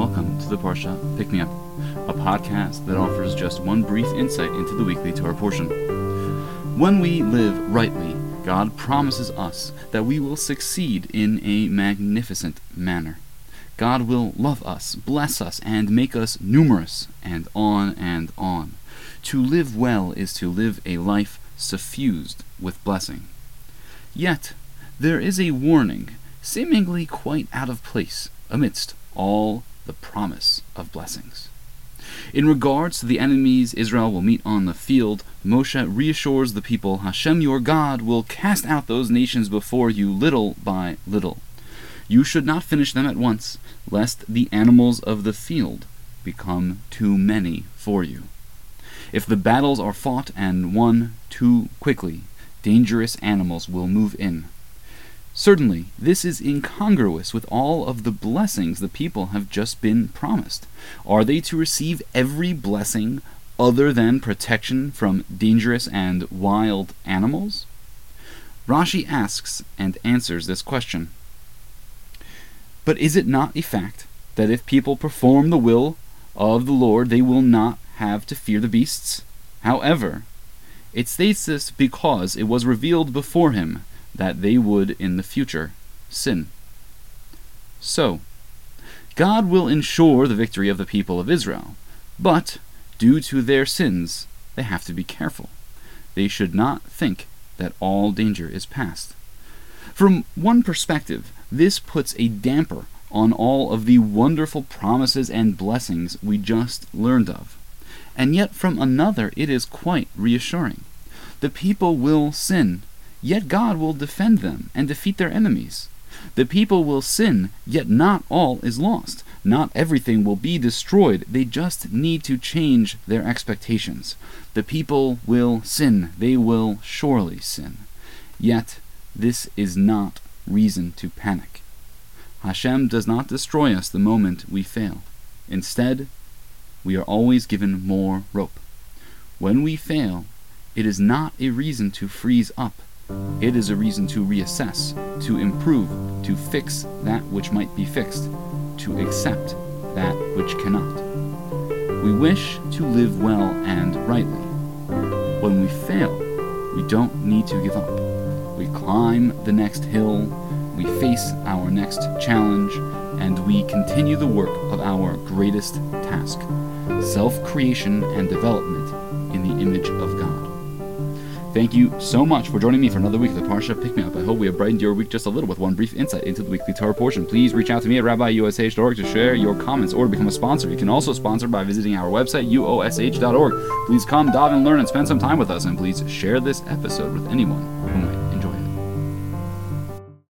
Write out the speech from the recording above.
welcome to the Parsha Pick Me Up, a podcast that offers just one brief insight into the weekly Torah portion. When we live rightly, God promises us that we will succeed in a magnificent manner. God will love us, bless us, and make us numerous, and on and on. To live well is to live a life suffused with blessing. Yet, there is a warning, seemingly quite out of place, amidst all the promise of blessings. In regards to the enemies Israel will meet on the field, Moshe reassures the people Hashem your God will cast out those nations before you little by little. You should not finish them at once, lest the animals of the field become too many for you. If the battles are fought and won too quickly, dangerous animals will move in. Certainly, this is incongruous with all of the blessings the people have just been promised. Are they to receive every blessing other than protection from dangerous and wild animals? Rashi asks and answers this question. But is it not a fact that if people perform the will of the Lord, they will not have to fear the beasts? However, it states this because it was revealed before him that they would in the future sin. So, God will ensure the victory of the people of Israel, but due to their sins, they have to be careful. They should not think that all danger is past. From one perspective, this puts a damper on all of the wonderful promises and blessings we just learned of. And yet, from another, it is quite reassuring. The people will sin, yet God will defend them and defeat their enemies. The people will sin, yet not all is lost. Not everything will be destroyed. They just need to change their expectations. The people will sin. They will surely sin. Yet, this is not reason to panic. Hashem does not destroy us the moment we fail. Instead, we are always given more rope. When we fail, it is not a reason to freeze up. It is a reason to reassess, to improve, to fix that which might be fixed, to accept that which cannot. We wish to live well and rightly. When we fail, we don't need to give up. We climb the next hill, we face our next challenge, and we continue the work of our greatest task self creation and development in the image of God. Thank you so much for joining me for another week of the Parsha Pick Me Up. I hope we have brightened your week just a little with one brief insight into the weekly Torah portion. Please reach out to me at rabbiush.org to share your comments or to become a sponsor. You can also sponsor by visiting our website, uosh.org. Please come, dive, and learn and spend some time with us, and please share this episode with anyone who might